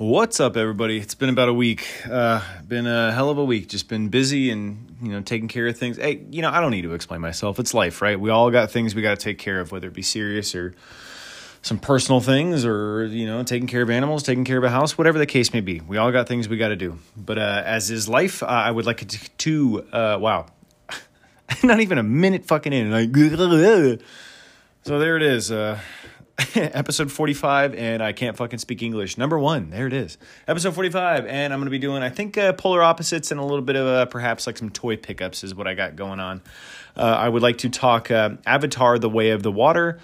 What's up, everybody? It's been about a week. Uh, been a hell of a week. Just been busy and you know taking care of things. Hey, you know I don't need to explain myself. It's life, right? We all got things we got to take care of, whether it be serious or some personal things, or you know taking care of animals, taking care of a house, whatever the case may be. We all got things we got to do. But uh, as is life, uh, I would like to. to uh, wow, not even a minute fucking in. Like, so there it is. Uh, episode 45 and i can't fucking speak english. Number one there it is. Episode 45 and i'm gonna be doing i think uh, polar opposites and a little bit of uh, perhaps like some toy pickups is what i got going on. Uh, i would like to talk uh, avatar the way of the water.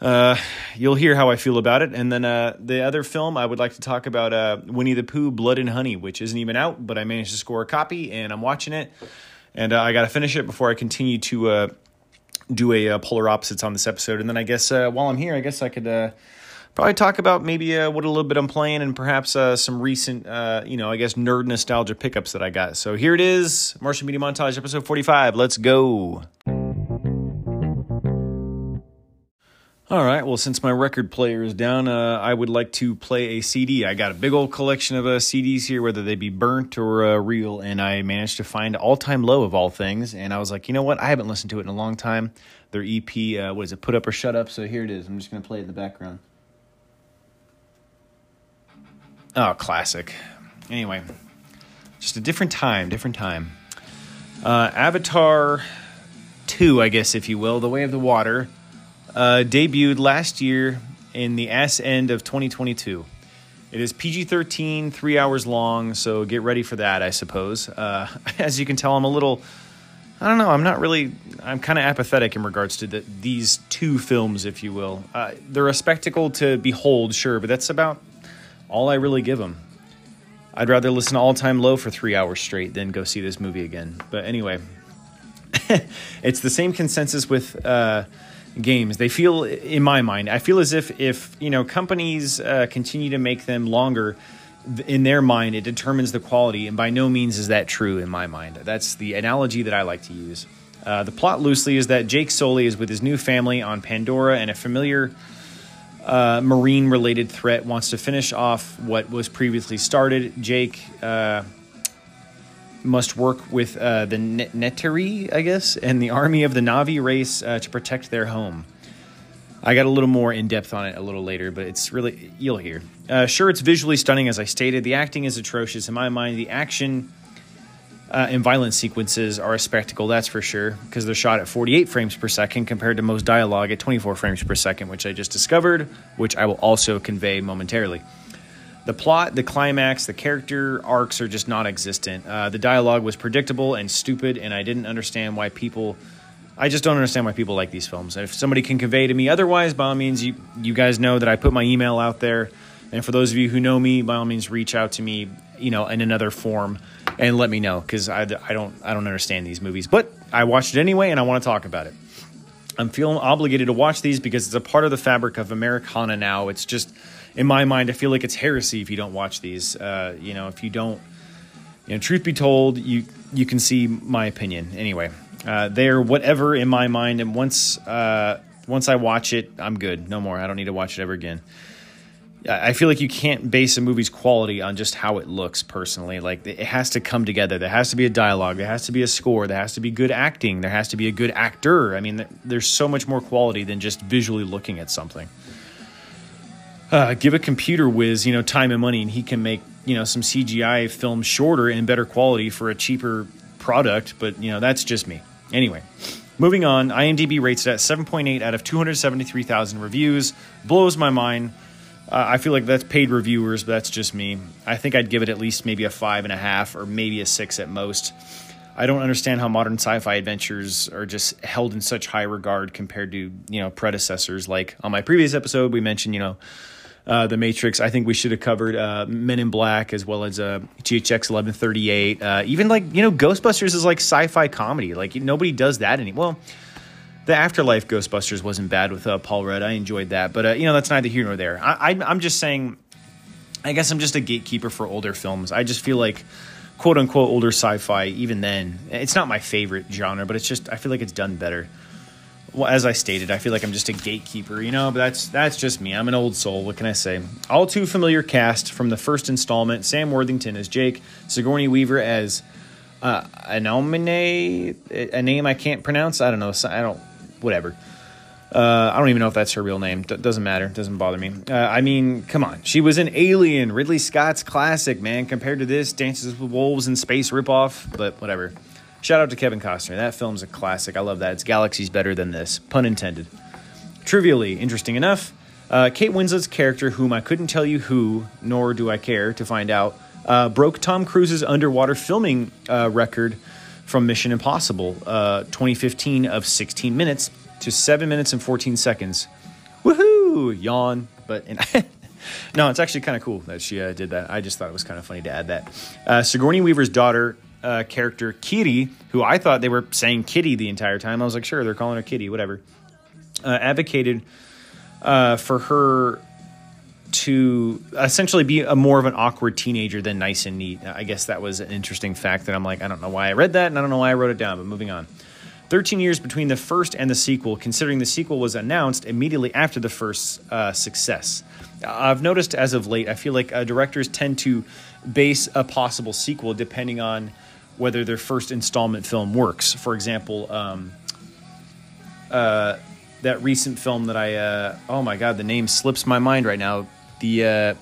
Uh, you'll hear how i feel about it. And then uh, the other film i would like to talk about winnie the pooh blood and honey which isn't even out but i managed to score a copy and i'm watching it. And i gotta finish it before i continue to do a uh, polar opposites on this episode, and then I guess uh, while I'm here, I guess I could uh, probably talk about maybe uh, what a little bit I'm playing, and perhaps uh, some recent, uh, you know, I guess nerd nostalgia pickups that I got. So here it is, Marshall Media Montage, episode 45. Let's go. All right. Well, since my record player is down, uh, I would like to play a CD. I got a big old collection of uh, CDs here, whether they be burnt or uh, real, and I managed to find All Time Low of all things. And I was like, you know what? I haven't listened to it in a long time. Their EP, uh, what is it? Put Up or Shut Up. So here it is. I'm just going to play it in the background. Oh, classic. Anyway, just a different time, different time. Uh, Avatar 2, I guess, if you will, The Way of the Water uh, debuted last year in the ass end of 2022. It is PG 13, three hours long, so get ready for that, I suppose. Uh, as you can tell, I'm a little, I don't know, I'm not really, I'm kind of apathetic in regards to the, these two films, if you will. Uh, they're a spectacle to behold, sure, but that's about all I really give them. I'd rather listen to All Time Low for three hours straight than go see this movie again. But anyway, it's the same consensus with. Uh, games. They feel, in my mind, I feel as if if you know companies uh, continue to make them longer, in their mind, it determines the quality, and by no means is that true in my mind. That's the analogy that I like to use. Uh, the plot loosely is that Jake Sully is with his new family on Pandora, and a familiar uh, marine related threat wants to finish off what was previously started. Jake uh, must work with uh, the Neytiri, I guess, and the army of the Na'vi race uh, to protect their home. I got a little more in depth on it a little later, but it's really, you'll hear. Uh, sure, it's visually stunning, as I stated. The acting is atrocious. In my mind, the action uh, and violence sequences are a spectacle, that's for sure, because they're shot at 48 frames per second compared to most dialogue at 24 frames per second, which I just discovered, which I will also convey momentarily. The plot, the climax, the character arcs are just non existent. Uh, the dialogue was predictable and stupid, and I didn't understand why people. I just don't understand why people like these films. If somebody can convey to me otherwise, by all means, you, you guys know that I put my email out there. And for those of you who know me, by all means, reach out to me, you know, in another form and let me know because I, I don't I don't understand these movies. But I watched it anyway, and I want to talk about it. I'm feeling obligated to watch these because it's a part of the fabric of Americana now. It's just in my mind, I feel like it's heresy if you don't watch these. Uh, you know, if you don't, you know, truth be told, you you can see my opinion anyway. Uh, they're whatever in my mind, and once uh, once I watch it, I'm good. No more. I don't need to watch it ever again. I feel like you can't base a movie's quality on just how it looks personally. Like it has to come together. There has to be a dialogue. There has to be a score. There has to be good acting. There has to be a good actor. I mean, there's so much more quality than just visually looking at something uh, give a computer whiz, you know, time and money, and he can make you know some CGI films shorter and better quality for a cheaper product. But you know, that's just me. Anyway, moving on. IMDb rates it at 7.8 out of 273,000 reviews. Blows my mind. Uh, I feel like that's paid reviewers, but that's just me. I think I'd give it at least maybe a five and a half or maybe a six at most. I don't understand how modern sci-fi adventures are just held in such high regard compared to you know predecessors. Like on my previous episode, we mentioned you know uh, The Matrix. I think we should have covered uh, Men in Black as well as uh, THX 1138. Uh, even like, you know, Ghostbusters is like sci fi comedy. Like, nobody does that anymore. Well, the Afterlife Ghostbusters wasn't bad with uh, Paul Rudd. I enjoyed that. But, uh, you know, that's neither here nor there. I, I, I'm just saying, I guess I'm just a gatekeeper for older films. I just feel like quote unquote older sci-fi even then it's not my favorite genre but it's just i feel like it's done better well, as I stated, I feel like I'm just a gatekeeper, you know, but that's that's just me. I'm an old soul. What can I say? All too familiar cast from the first installment: Sam Worthington as Jake, Sigourney Weaver as uh, a name I can't pronounce. I don't know. I don't. Whatever. Uh, I don't even know if that's her real name. D- doesn't matter. Doesn't bother me. Uh, I mean, come on. She was an alien. Ridley Scott's classic, man. Compared to this, Dances with Wolves and Space ripoff. But whatever. Shout out to Kevin Costner. That film's a classic. I love that. It's galaxies better than this. Pun intended. Trivially, interesting enough, uh, Kate Winslet's character, whom I couldn't tell you who, nor do I care to find out, uh, broke Tom Cruise's underwater filming uh, record from Mission Impossible uh, 2015 of 16 minutes to 7 minutes and 14 seconds. Woohoo! Yawn. But no, it's actually kind of cool that she uh, did that. I just thought it was kind of funny to add that. Uh, Sigourney Weaver's daughter, uh, character Kitty, who I thought they were saying Kitty the entire time. I was like, sure, they're calling her Kitty, whatever. Uh, advocated uh, for her to essentially be a more of an awkward teenager than nice and neat. I guess that was an interesting fact that I'm like, I don't know why I read that and I don't know why I wrote it down, but moving on. 13 years between the first and the sequel, considering the sequel was announced immediately after the first uh, success. I've noticed as of late, I feel like uh, directors tend to base a possible sequel depending on whether their first installment film works. For example, um, uh, that recent film that I uh, oh my god, the name slips my mind right now. The uh,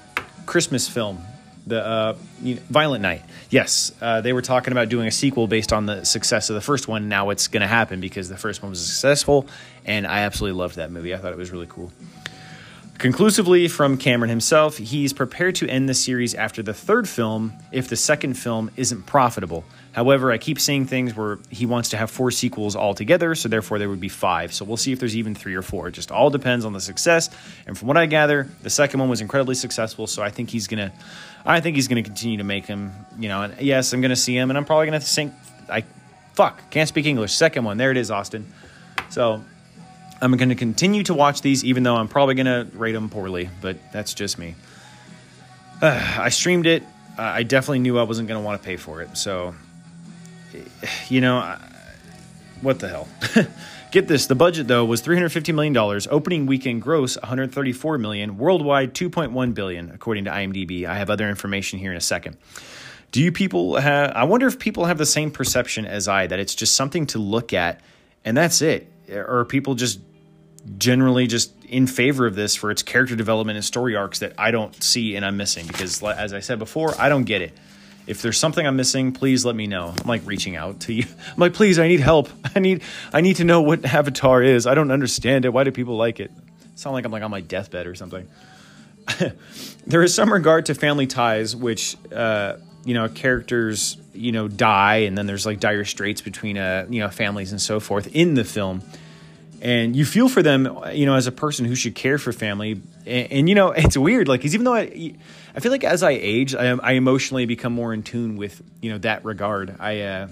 Christmas film, the uh, you know, Violent Night. Yes, uh, they were talking about doing a sequel based on the success of the first one. Now it's going to happen because the first one was successful, and I absolutely loved that movie. I thought it was really cool. Conclusively, from Cameron himself, he's prepared to end the series after the third film if the second film isn't profitable. However, I keep seeing things where he wants to have four sequels altogether, so therefore there would be five. So we'll see if there's even three or four. It just all depends on the success. And from what I gather, the second one was incredibly successful, so I think he's gonna, I think he's gonna continue to make him. You know, and yes, I'm gonna see him, and I'm probably gonna think, I, fuck, can't speak English. Second one, there it is, Austin. So I'm to continue to watch these, even though I'm probably to rate them poorly, but that's just me. Uh, I streamed it. I definitely knew I wasn't to want to pay for it. So, you know, what the hell? Get this: the budget though was 350 million dollars. Opening weekend gross 134 million. Worldwide 2.1 billion, according to IMDb. I have other information here in a second. Do you people have? I wonder if people have the same perception as I that it's just something to look at, and that's it, or people just generally just in favor of this for its character development and story arcs that I don't see and I'm missing because as I said before, I don't get it. If there's something I'm missing, please let me know. I'm like reaching out to you. I'm like, please, I need help. I need I need to know what Avatar is. I don't understand it. Why do people like it? Sound like I'm like on my deathbed or something. there is some regard to family ties, which uh, you know characters you know die, and then there's like dire straits between uh, you know families and so forth in the film and you feel for them, you know, as a person who should care for family. And, and you know, it's weird, like, because even though I, I feel like as I age, I, I emotionally become more in tune with, you know, that regard. I, uh,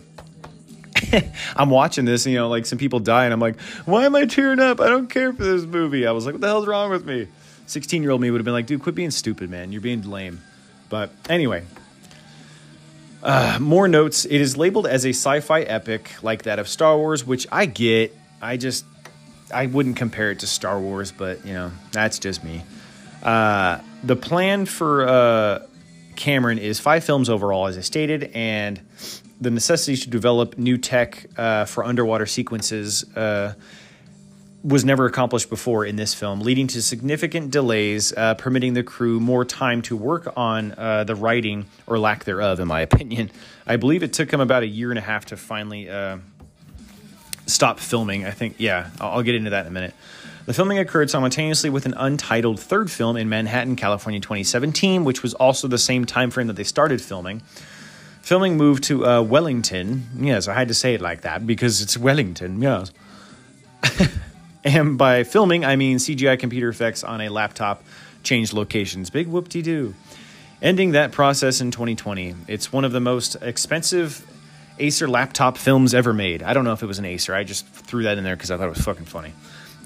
I'm watching this, you know, like some people die, and I'm like, why am I tearing up? I don't care for this movie. I was like, what the hell's wrong with me? 16 year old me would have been like, dude, quit being stupid, man. You're being lame. But anyway, uh, more notes. It is labeled as a sci fi epic like that of Star Wars, which I get. I just I wouldn't compare it to Star Wars, but you know that's just me. Uh, the plan for uh, Cameron is five films overall, as I stated, and the necessity to develop new tech uh, for underwater sequences uh, was never accomplished before in this film, leading to significant delays, uh, permitting the crew more time to work on uh, the writing or lack thereof, in my opinion. I believe it took them about a year and a half to finally stop filming. I think, yeah, I'll, I'll get into that in a minute. The filming occurred simultaneously with an untitled third film in Manhattan, California, 2017, which was also the same time frame that they started filming. Filming moved to uh, Wellington. Yes, I had to say it like that because it's Wellington. Yes. and by filming, I mean CGI computer effects on a laptop changed locations. Big whoop de doo. Ending that process in 2020. It's one of the most expensive Acer laptop films ever made. I don't know if it was an Acer. I just threw that in there because I thought it was fucking funny.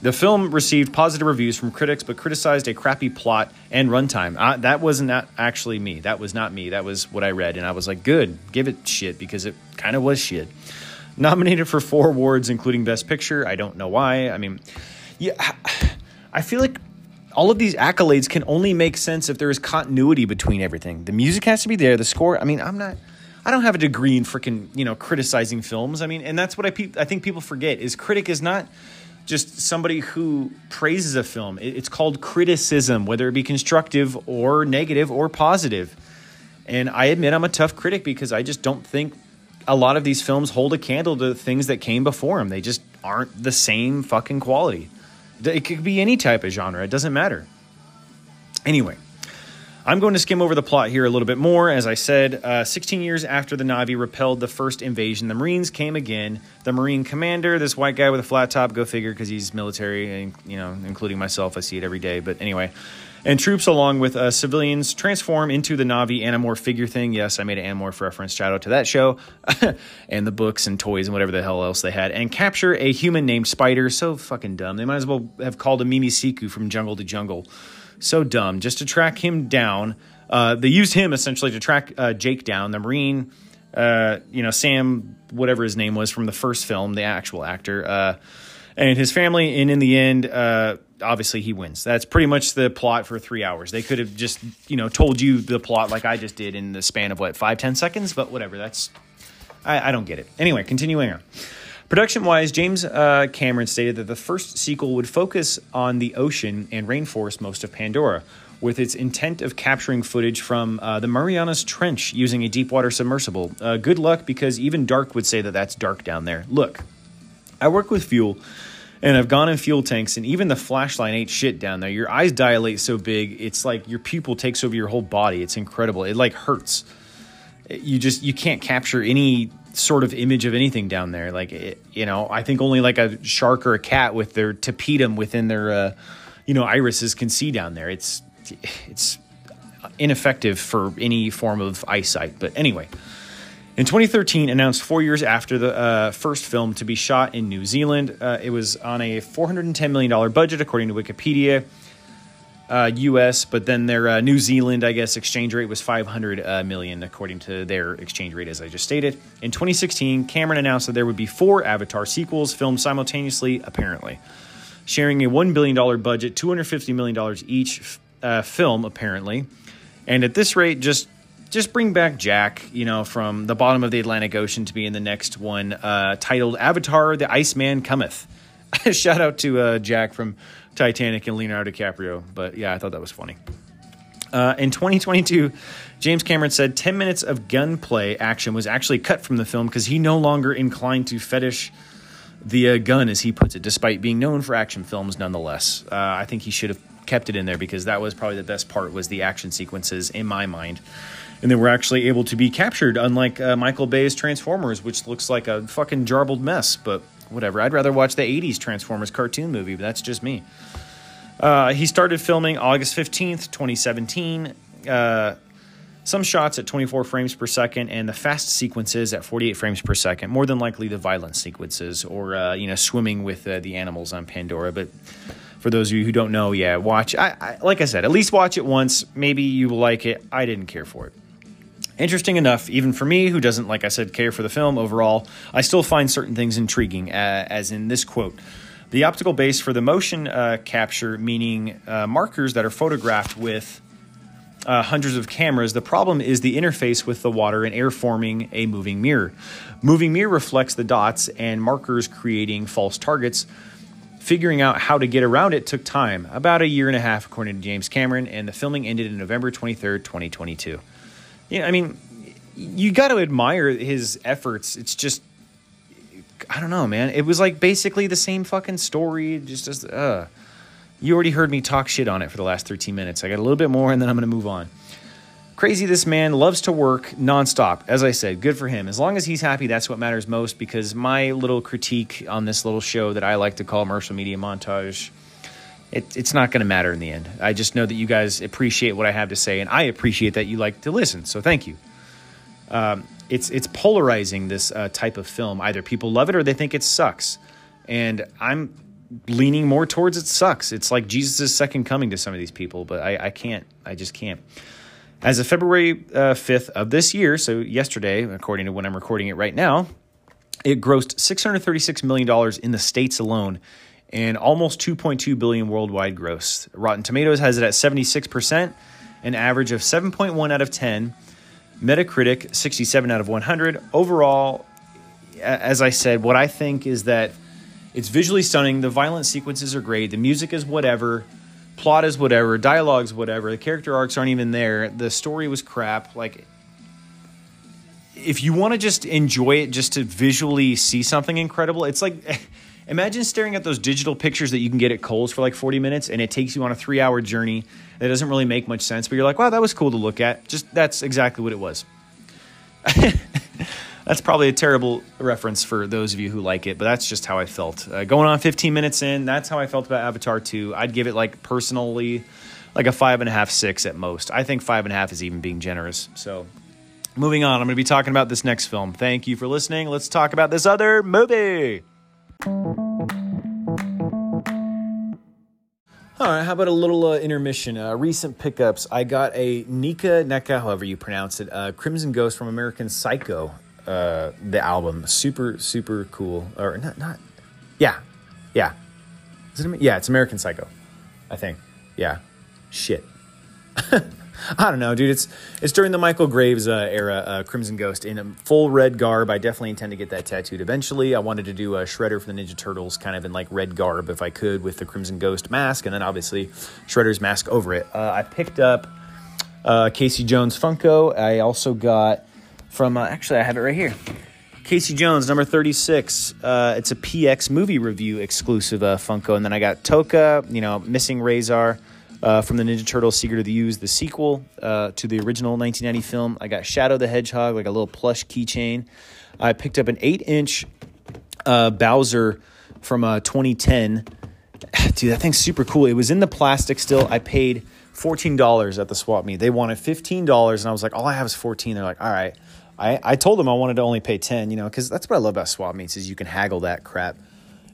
The film received positive reviews from critics, but criticized a crappy plot and runtime. Uh, that wasn't actually me. That was not me. That was what I read, and I was like, "Good, give it shit," because it kind of was shit. Nominated for four awards, including Best Picture. I don't know why. I mean, yeah, I feel like all of these accolades can only make sense if there is continuity between everything. The music has to be there. The score. I mean, I'm not. I don't have a degree in freaking you know criticizing films. I mean, and that's what I pe- I think people forget is critic is not just somebody who praises a film. It's called criticism, whether it be constructive or negative or positive. And I admit I'm a tough critic because I just don't think a lot of these films hold a candle to the things that came before them. They just aren't the same fucking quality. It could be any type of genre, it doesn't matter. Anyway, I'm going to skim over the plot here a little bit more. As I said, uh, 16 years after the Na'vi repelled the first invasion, the Marines came again. The Marine commander, this white guy with a flat top, go figure, because he's military, and, you know, including myself, I see it every day. But anyway, and troops along with uh, civilians transform into the Na'vi Animorph figure thing. Yes, I made an Animorph reference. Shout out to that show, and the books and toys and whatever the hell else they had, and capture a human named Spider. So fucking dumb. They might as well have called him Mimi Siku from Jungle to Jungle so dumb just to track him down. Uh, they used him essentially to track uh, Jake down, the Marine, uh, you know, Sam, whatever his name was from the first film, the actual actor, uh, and his family. And in the end, uh, obviously he wins. That's pretty much the plot for three hours. They could have just, you know, told you the plot like I just did in the span of what, five, ten seconds, but whatever. That's, I, I don't get it. Anyway, continuing on. Production wise, James uh, Cameron stated that the first sequel would focus on the ocean and rainforest most of Pandora, with its intent of capturing footage from uh, the Marianas Trench using a deep water submersible. Uh, good luck, because even Dark would say that that's dark down there. Look, I work with fuel. And I've gone in fuel tanks, and even the flashlight ain't shit down there. Your eyes dilate so big, it's like your pupil takes over your whole body. It's incredible. It like hurts. You just you can't capture any sort of image of anything down there. Like, it, you know, I think only like a shark or a cat with their tapetum within their, uh, you know, irises can see down there. It's, it's ineffective for any form of eyesight. But anyway, in 2013, announced four years after the uh, first film to be shot in New Zealand, uh, it was on a 410 million dollar budget, according to Wikipedia uh, U.S., but then their uh, New Zealand, I guess, exchange rate was 500 uh, million, according to their exchange rate, as I just stated. In 2016, Cameron announced that there would be four Avatar sequels filmed simultaneously, apparently, sharing a one billion dollar budget, 250 million dollars each uh, film, apparently. And at this rate, just just bring back Jack, you know, from the bottom of the Atlantic Ocean to be in the next one, uh, titled Avatar: The Iceman Cometh. Shout out to uh, Jack from Titanic and Leonardo DiCaprio. But yeah, I thought that was funny. Uh, in 2022, James Cameron said 10 minutes of gunplay action was actually cut from the film because he no longer inclined to fetish the uh, gun, as he puts it, despite being known for action films nonetheless. Uh, I think he should have kept it in there because that was probably the best part was the action sequences in my mind. And they were actually able to be captured, unlike uh, Michael Bay's Transformers, which looks like a fucking jarbled mess. But whatever. I'd rather watch the 80s Transformers cartoon movie, but that's just me. Uh, he started filming August 15th, 2017. Uh, some shots at 24 frames per second and the fast sequences at 48 frames per second. More than likely the violent sequences or, uh, you know, swimming with uh, the animals on Pandora. But for those of you who don't know, yeah, watch. I, I, like I said, at least watch it once. Maybe you will like it. I didn't care for it. Interesting enough, even for me, who doesn't, like I said, care for the film overall, I still find certain things intriguing, uh, as in this quote. The optical base for the motion uh, capture, meaning uh, markers that are photographed with uh, hundreds of cameras, the problem is the interface with the water and air forming a moving mirror. Moving mirror reflects the dots and markers creating false targets. Figuring out how to get around it took time, about a year and a half, according to James Cameron, and the filming ended in November 23rd, 2022 yeah, I mean, you got to admire his efforts. It's just, I don't know, man. It was like basically the same fucking story. Just as, uh, you already heard me talk shit on it for the last 13 minutes. I got a little bit more and then I'm going to move on. Crazy, this man loves to work nonstop. As I said, good for him. As long as he's happy, that's what matters most because my little critique on this little show that I like to call Marshall Media Montage it, it's not going to matter in the end. I just know that you guys appreciate what I have to say, and I appreciate that you like to listen. So thank you. Um, it's it's polarizing this uh, type of film. Either people love it or they think it sucks, and I'm leaning more towards it sucks. It's like Jesus' second coming to some of these people, but I, I can't. I just can't. As of February uh, 5th of this year, so yesterday, according to when I'm recording it right now, It grossed $636 million in the States alone and almost 2.2 billion worldwide gross. Rotten Tomatoes has it at 76%, an average of 7.1 out of 10. Metacritic 67 out of 100. Overall, as I said, what I think is that it's visually stunning. The violent sequences are great. The music is whatever. Plot is whatever. Dialogue's whatever. The character arcs aren't even there. The story was crap. Like, if you want to just enjoy it, just to visually see something incredible, it's like Imagine staring at those digital pictures that you can get at Kohl's for like 40 minutes and it takes you on a three hour journey that doesn't really make much sense, but you're like, wow, that was cool to look at. Just that's exactly what it was. that's probably a terrible reference for those of you who like it, but that's just how I felt. Uh, going on 15 minutes in, that's how I felt about Avatar 2. I'd give it like personally like a five and a half, six at most. I think five and a half is even being generous. So moving on, I'm going to be talking about this next film. Thank you for listening. Let's talk about this other movie. All right, how about a little uh, intermission? Uh, recent pickups. I got a Nika Neka, however you pronounce it, uh, Crimson Ghost from American Psycho, uh, the album. Super, super cool. Or not, not, yeah, yeah. Is it, yeah, it's American Psycho, I think. Yeah. Shit. I don't know, dude. It's it's during the Michael Graves uh, era, uh, Crimson Ghost in a full red garb. I definitely intend to get that tattooed eventually. I wanted to do a Shredder for the Ninja Turtles, kind of in like red garb if I could, with the Crimson Ghost mask, and then obviously Shredder's mask over it. Uh, I picked up uh, Casey Jones Funko. I also got from uh, actually I have it right here. Casey Jones, number 36. Uh, it's a PX movie review exclusive Funko. And then I got Tokka, you know, Missing Rahzar uh, from the Ninja Turtles Secret of the Ooze, the sequel uh, to the original 1990 film. I got Shadow the Hedgehog, like a little plush keychain. I picked up an 8 inch uh, Bowser from uh, 2010. Dude, that thing's super cool. It was in the plastic still. I paid $14 at the swap meet. They wanted $15, and I was like, all I have is 14 They're like, all right. I, I told them I wanted to only pay 10 you know, because that's what I love about swap meets is you can haggle that crap.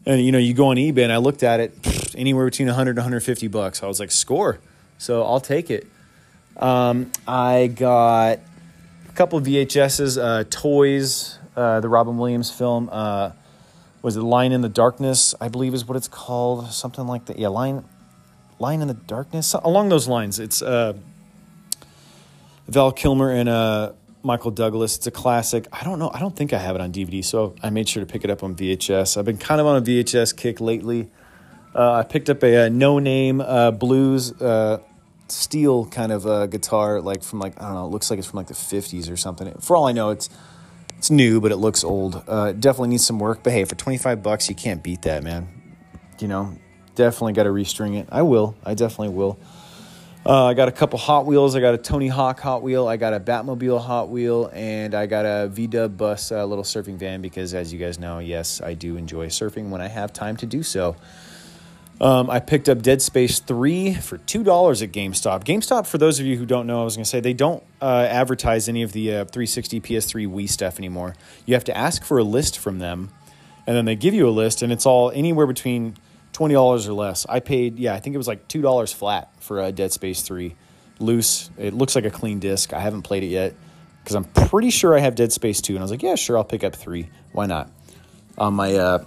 And you know, you go on eBay and I looked at it anywhere between 100 to 150 bucks. I was like, score. So I'll take it. Um, I got a couple VHSs, uh, Toys, uh, the Robin Williams film. Uh, was it Line in the Darkness? I believe is what it's called. Something like that. Yeah, Line, Line in the Darkness. Along those lines. It's uh, Val Kilmer and uh, Michael Douglas. It's a classic. I don't know. I don't think I have it on DVD, so I made sure to pick it up on VHS. I've been kind of on a VHS kick lately. Uh, I picked up a, a no name uh, blues uh, steel kind of uh, guitar, like from like I don't know. It looks like it's from like the fifties or something. For all I know, it's it's new, but it looks old. Uh, definitely needs some work. But hey, for twenty five bucks, you can't beat that, man. You know, definitely got to restring it. I will. I definitely will. Uh, I got a couple Hot Wheels. I got a Tony Hawk Hot Wheel. I got a Batmobile Hot Wheel, and I got a V Dub Bus a little surfing van because, as you guys know, yes, I do enjoy surfing when I have time to do so. Um, I picked up Dead Space 3 for $2 at GameStop. GameStop, for those of you who don't know, I was going to say, they don't uh, advertise any of the uh, 360 PS3 Wii stuff anymore. You have to ask for a list from them, and then they give you a list, and it's all anywhere between twenty dollars or less. I paid, yeah, I think it was like two dollars flat for uh, Dead Space Three, loose. It looks like a clean disc. I haven't played it yet because I'm pretty sure I have Dead Space Two, and I was like, yeah, sure, I'll pick up three. Why not? On my, uh,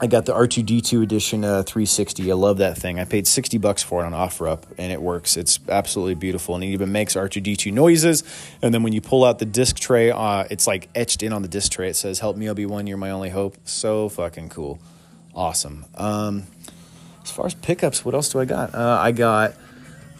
I got the R2D2 edition uh, 360. I love that thing. I paid 60 bucks for it on OfferUp, and it works. It's absolutely beautiful, and it even makes R2D2 noises. And then when you pull out the disc tray, uh, it's like etched in on the disc tray. It says, "Help me, Obi Wan. You're my only hope." So fucking cool awesome. Um, as far as pickups, what else do I got? Uh, I got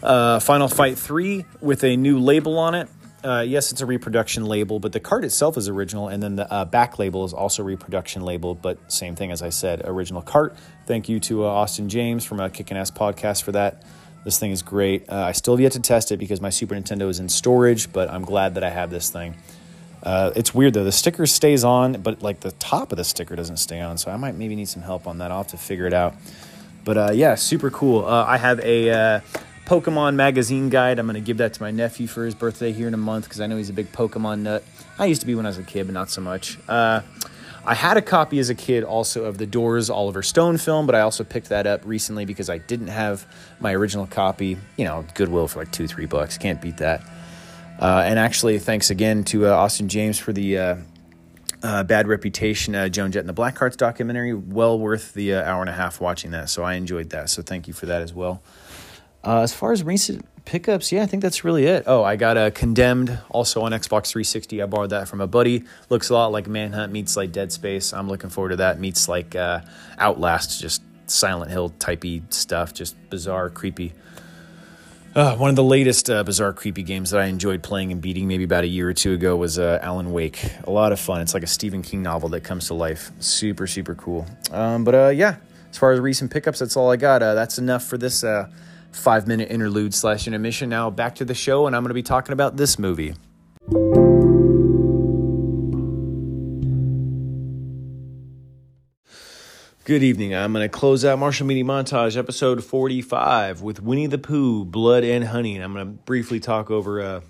uh, Final Fight 3 with a new label on it. Uh, yes, it's a reproduction label, but the card itself is original, and then the uh, back label is also reproduction label, but same thing as I said, original cart. Thank you to uh, Austin James from a Kickin' Ass podcast for that. This thing is great. Uh, I still have yet to test it because my Super Nintendo is in storage, but I'm glad that I have this thing. Uh, it's weird though. The sticker stays on, but like the top of the sticker doesn't stay on. So I might maybe need some help on that. I'll have to figure it out. But uh, yeah, super cool. Uh, I have a uh, Pokemon magazine guide. I'm going to give that to my nephew for his birthday here in a month because I know he's a big Pokemon nut. I used to be when I was a kid, but not so much. Uh, I had a copy as a kid also of the Doors Oliver Stone film, but I also picked that up recently because I didn't have my original copy. You know, Goodwill for like two, three bucks. Can't beat that. Uh, and actually, thanks again to uh, Austin James for the uh, uh, Bad Reputation, uh, Joan Jett and the Blackhearts documentary. Well worth the hour and a half watching that. So I enjoyed that. So thank you for that as well. As far as recent pickups, yeah, I think that's really it. Oh, I got a Condemned also on Xbox 360. I borrowed that from a buddy. Looks a lot like Manhunt meets like Dead Space. I'm looking forward to that. Meets like uh, Outlast, just Silent Hill typey stuff, just bizarre, creepy. Uh, one of the latest uh, bizarre, creepy games that I enjoyed playing and beating maybe about a year or two ago was uh, Alan Wake. A lot of fun. It's like a Stephen King novel that comes to life. Super, super cool. Um, but uh, yeah, as far as recent pickups, that's all I got. Uh, that's enough for this uh, five minute interlude slash intermission. Now back to the show, and I'm going to be talking about this movie. Good evening. I'm going to close out Marshall Media Montage, episode 45, with Winnie the Pooh, Blood and Honey. And I'm going to briefly talk over uh,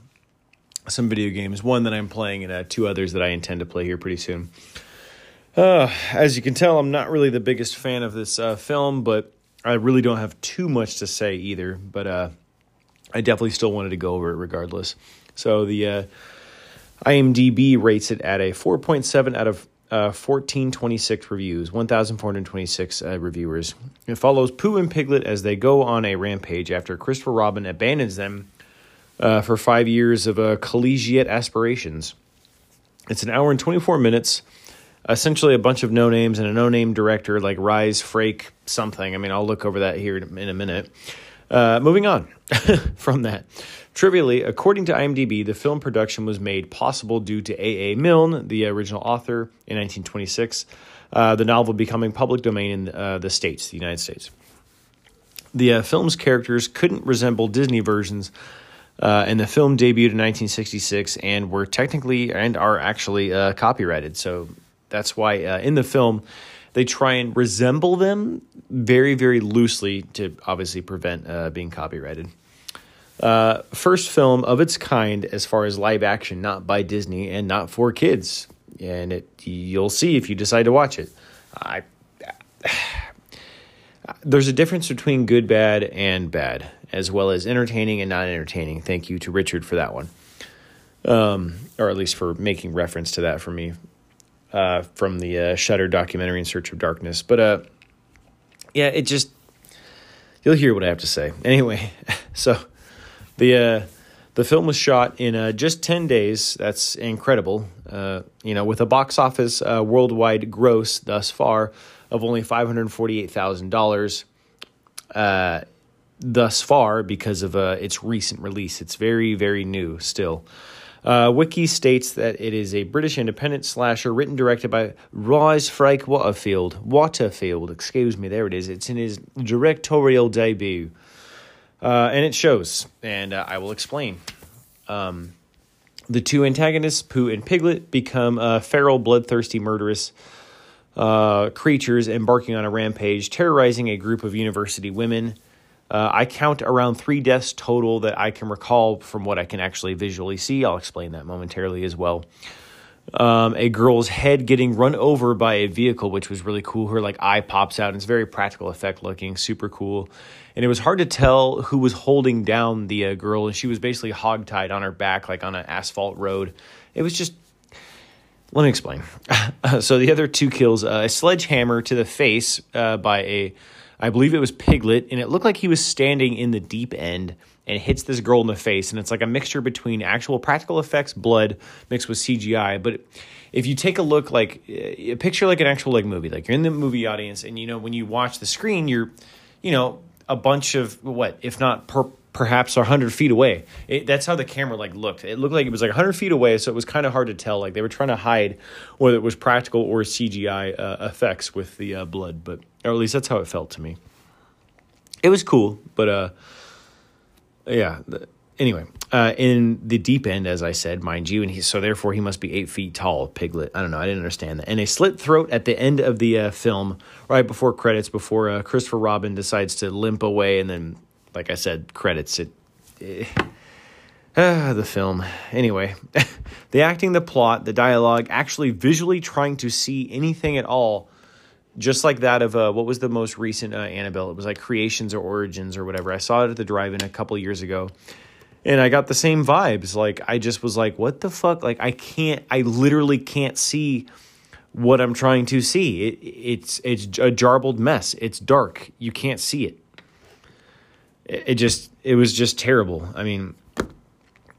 some video games, one that I'm playing and uh, two others that I intend to play here pretty soon. Uh, as you can tell, I'm not really the biggest fan of this uh, film, but I really don't have too much to say either. But uh, I definitely still wanted to go over it regardless. So the uh, IMDb rates it at a 4.7 out of uh, 1426 reviews, 1,426 uh, reviewers. It follows Pooh and Piglet as they go on a rampage after Christopher Robin abandons them uh, for five years of uh, collegiate aspirations. It's an hour and 24 minutes. Essentially, a bunch of no names and a no name director like Rhys Frake something. I mean, I'll look over that here in a minute. Uh, moving on from that. Trivially, according to IMDb, the film production was made possible due to A.A. Milne, the original author, in 1926, uh, the novel becoming public domain in uh, the States, the United States. The uh, film's characters couldn't resemble Disney versions, uh, and the film debuted in 1966 and were technically and are actually uh, copyrighted. So that's why uh, in the film, they try and resemble them very, very loosely to obviously prevent being copyrighted. Uh, first film of its kind as far as live action, not by Disney and not for kids. And it you'll see if you decide to watch it. I there's a difference between good, bad, and bad, as well as entertaining and not entertaining. Thank you to Richard for that one, um, or at least for making reference to that for me uh, from the uh, Shudder documentary "In Search of Darkness." But uh, yeah, it just you'll hear what I have to say anyway. so the uh, the film was shot in uh, just ten days. That's incredible. Uh, you know, with a box office uh, worldwide gross thus far of only five hundred forty eight thousand dollars. Uh, thus far, because of uh, its recent release, it's very very new still. Uh, Wiki states that it is a British independent slasher written directed by Rhys Frake Waterfield. Waterfield, excuse me, there it is. It's in his directorial debut. Uh, and it shows, and uh, I will explain. Um, the two antagonists, Pooh and Piglet, become uh, feral, bloodthirsty, murderous uh, creatures embarking on a rampage, terrorizing a group of university women. Uh, I count around three deaths total that I can recall from what I can actually visually see. I'll explain that momentarily as well. Um, a girl's head getting run over by a vehicle, which was really cool. Her like eye pops out, and it's very practical effect looking, super cool and it was hard to tell who was holding down the uh, girl, and she was basically hogtied on her back, like on an asphalt road. It was just. Let me explain. so the other two kills: uh, a sledgehammer to the face uh, by a, I believe it was Piglet, and it looked like he was standing in the deep end and hits this girl in the face, and it's like a mixture between actual practical effects, blood mixed with CGI, but if you take a look like a picture like an actual like movie like you're in the movie audience and you know when you watch the screen you're you know a bunch of what, if not per, perhaps hundred feet away. It, that's how the camera like looked. It looked like it was like hundred feet away, so it was kind of hard to tell. Like they were trying to hide whether it was practical or CGI uh, effects with the uh, blood, but or at least that's how it felt to me. It was cool, but uh, yeah. Anyway, uh, in the deep end, as I said, mind you, and he, so therefore he must be eight feet tall, Piglet. I don't know, I didn't understand that. And a slit throat at the end of the uh, film, right before credits, before uh, Christopher Robin decides to limp away, and then, like I said, credits. It, it ah, the film. Anyway, the acting, the plot, the dialogue, actually visually trying to see anything at all just like that of uh, what was the most recent uh, Annabelle? It was like Creations or Origins or whatever. I saw it at the drive-in a couple years ago, and I got the same vibes. Like I just was like, what the fuck? Like I can't. I literally can't see what I'm trying to see. It, it's it's a jarbled mess. It's dark. You can't see it. It, it just it was just terrible. I mean,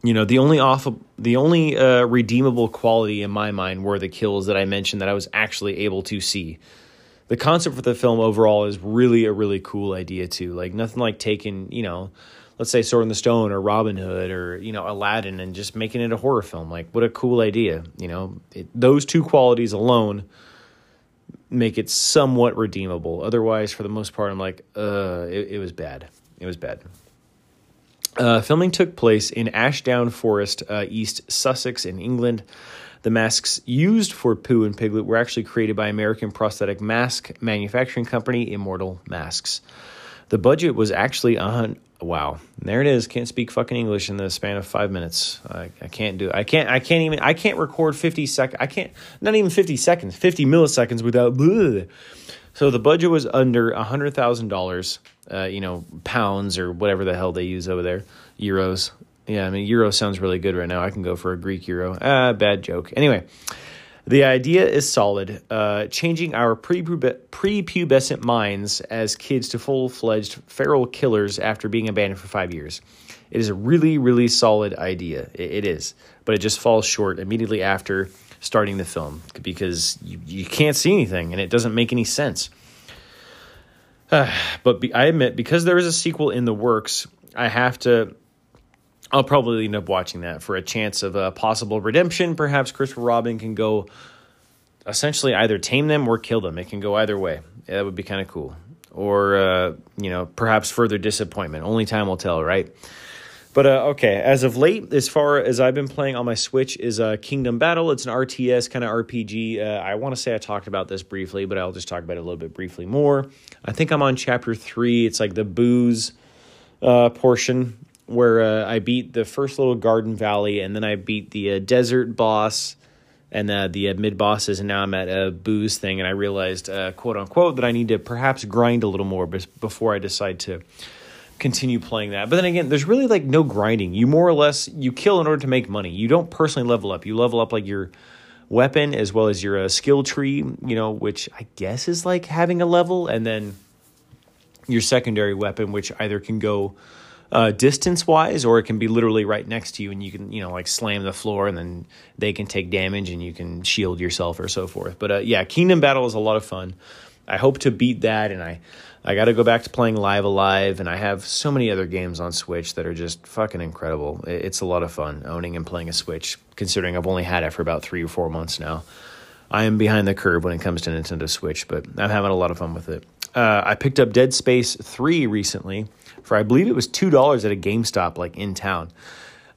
you know, the only off the only uh, redeemable quality in my mind were the kills that I mentioned that I was actually able to see. The concept for the film overall is really a really cool idea too. Like nothing like taking, you know, let's say Sword in the Stone or Robin Hood or you know Aladdin and just making it a horror film. Like what a cool idea, you know. It, those two qualities alone make it somewhat redeemable. Otherwise, for the most part, I'm like, uh, it, it was bad. It was bad. Uh, filming took place in Ashdown Forest, uh, East Sussex, in England. The masks used for Pooh and Piglet were actually created by American prosthetic mask manufacturing company Immortal Masks. The budget was actually hundred. Wow, there it is. Can't speak fucking English in the span of five minutes. I, I can't do. I can't. I can't even. I can't record fifty sec. I can't. Not even fifty seconds. Fifty milliseconds without. Bleh. So the budget was under a hundred thousand uh, dollars. You know, pounds or whatever the hell they use over there. Euros. Yeah, I mean, euro sounds really good right now. I can go for a Greek euro. Ah, bad joke. Anyway, the idea is solid, uh, changing our prepubescent minds as kids to full fledged feral killers after being abandoned for five years. It is a really, really solid idea. It, it is, but it just falls short immediately after starting the film because you, you can't see anything and it doesn't make any sense. Uh, but be, I admit, because there is a sequel in the works, I have to I'll probably end up watching that for a chance of a possible redemption. Perhaps Christopher Robin can go essentially either tame them or kill them. It can go either way. Yeah, that would be kind of cool. Or, uh, you know, perhaps further disappointment. Only time will tell, right? But uh, okay, as of late, as far as I've been playing on my Switch, is uh, Kingdom Battle. It's an RTS kind of RPG. Uh, I want to say I talked about this briefly, but I'll just talk about it a little bit briefly more. I think I'm on chapter three. It's like the booze uh, portion where uh, I beat the first little garden valley, and then I beat the uh, desert boss and uh, the mid bosses, and now I'm at a booze thing, and I realized, uh, quote unquote, that I need to perhaps grind a little more before I decide to continue playing that. But then again, there's really like no grinding. You more or less you kill in order to make money. You don't personally level up. You level up like your weapon as well as your uh, skill tree, you know, which I guess is like having a level, and then your secondary weapon, which either can go uh, distance wise, or it can be literally right next to you, and you can you know like slam the floor, and then they can take damage, and you can shield yourself or so forth. But uh, yeah, Kingdom Battle is a lot of fun. I hope to beat that, and I I got to go back to playing Live A Live, and I have so many other games on Switch that are just fucking incredible. It's a lot of fun owning and playing a Switch, considering I've only had it for about three or four months now. I am behind the curve when it comes to Nintendo Switch, but I'm having a lot of fun with it. Uh, I picked up Dead Space 3 recently for I believe it was two dollars at a GameStop like in town.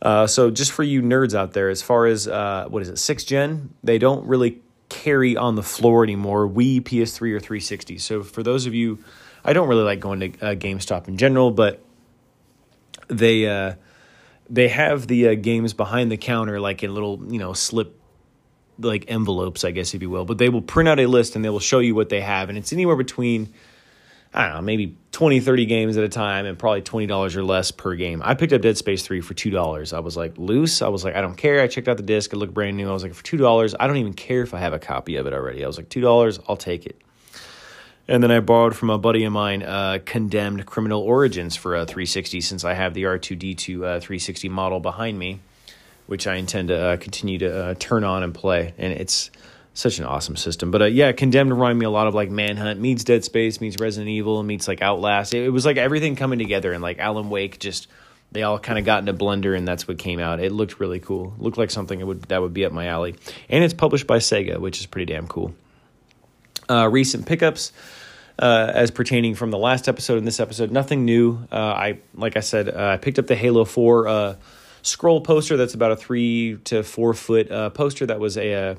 Uh, so just for you nerds out there, as far as uh, what is it, six gen, they don't really carry on the floor anymore. Wii, PS3, or 360. So for those of you, I don't really like going to uh, GameStop in general, but they uh, they have the uh, games behind the counter like in little you know slip like envelopes, I guess if you will. But they will print out a list and they will show you what they have, and it's anywhere between I don't know, maybe 20, 30 games at a time and probably $20 or less per game. I picked up Dead Space 3 for $2. I was like, loose. I was like, I don't care. I checked out the disc. It looked brand new. I was like, for $2, I don't even care if I have a copy of it already. I was like, $2, I'll take it. And then I borrowed from a buddy of mine, uh, Condemned Criminal Origins for a 360 since I have the R2D2 uh, 360 model behind me, which I intend to uh, continue to uh, turn on and play. And it's such an awesome system. But uh, yeah, Condemned reminded me a lot of like Manhunt meets Dead Space meets Resident Evil meets like Outlast. It, it was like everything coming together and like Alan Wake just they all kind of got in a blender and that's what came out. It looked really cool. Looked like something that would that would be up my alley. And it's published by Sega, which is pretty damn cool. Uh, recent pickups. Uh, as pertaining from the last episode and this episode, nothing new. Uh, I like I said, uh, I picked up the Halo Four uh, scroll poster. That's about a three to four foot poster. That was a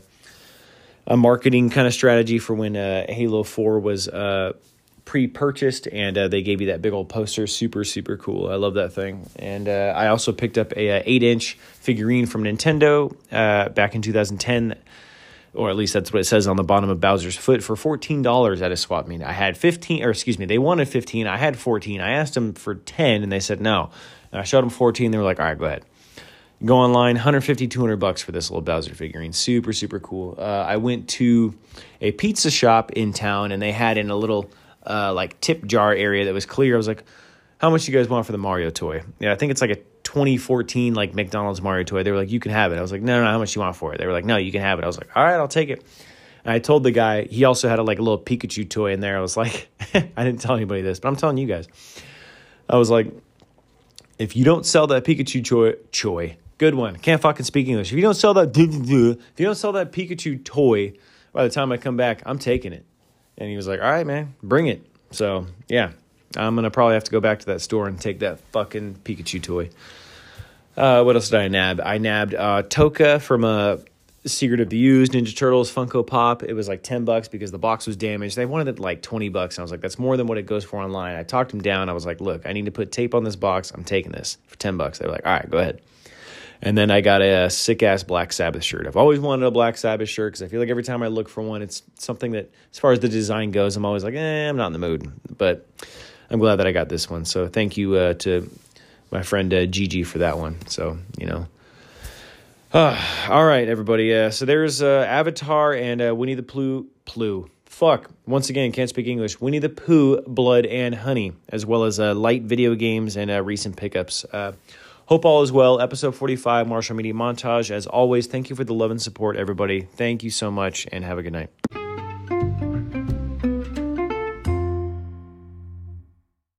a marketing kind of strategy for when uh, Halo 4 was uh, pre-purchased and uh, they gave you that big old poster super super cool i love that thing and uh, i also picked up a, a, 8 inch figurine from nintendo uh, back in 2010 or at least that's what it says on the bottom of Bowser's foot for $14 at a swap meet. I had 15 or excuse me, they wanted 15, I had 14. I asked them for 10 and they said no. And I showed them 14, they were like, "All right, go ahead." Go online, 150, 200 bucks for this little Bowser figurine. Super, super cool. Uh, I went to a pizza shop in town and they had in a little uh, like tip jar area that was clear. I was like, how much you guys want for the Mario toy? Yeah, I think it's like a 2014 like McDonald's Mario toy. They were like, you can have it. I was like, no, no, no, how much you want for it? They were like, no, you can have it. I was like, all right, I'll take it. And I told the guy, he also had a, like a little Pikachu toy in there. I was like, I didn't tell anybody this, but I'm telling you guys. I was like, if you don't sell that Pikachu toy, toy, Good one. Can't fucking speak English. If you don't sell that, if you don't sell that Pikachu toy by the time I come back, I'm taking it. And he was like, all right, man, bring it. So, yeah, I'm to probably have to go back to that store and take that fucking Pikachu toy. Uh, what else did I nab? I nabbed uh, Tokka from a uh, Secret of the Ooze Ninja Turtles Funko Pop. It was like 10 bucks because the box was damaged. They wanted it like 20 bucks. And I was like, that's more than what it goes for online. I talked them down. I was like, look, I need to put tape on this box. I'm taking this for 10 bucks. They were like, all right, go ahead. And then I got a, sick ass Black Sabbath shirt. I've always wanted a Black Sabbath shirt because I feel like every time I look for one, it's something that, as far as the design goes, I'm always like, eh, I'm not in the mood. But I'm glad that I got this one. So thank you uh, to my friend uh, Gigi for that one. So, you know. Uh, all right, everybody. Uh, so there's uh, Avatar and uh, Winnie the Pooh. Pooh. Fuck. Once again, can't speak English. Winnie the Pooh, Blood and Honey, as well as uh, light video games and uh, recent pickups. Hope all is well. Episode 45, Marshall Media Montage. As always, thank you for the love and support, everybody. Thank you so much, and have a good night.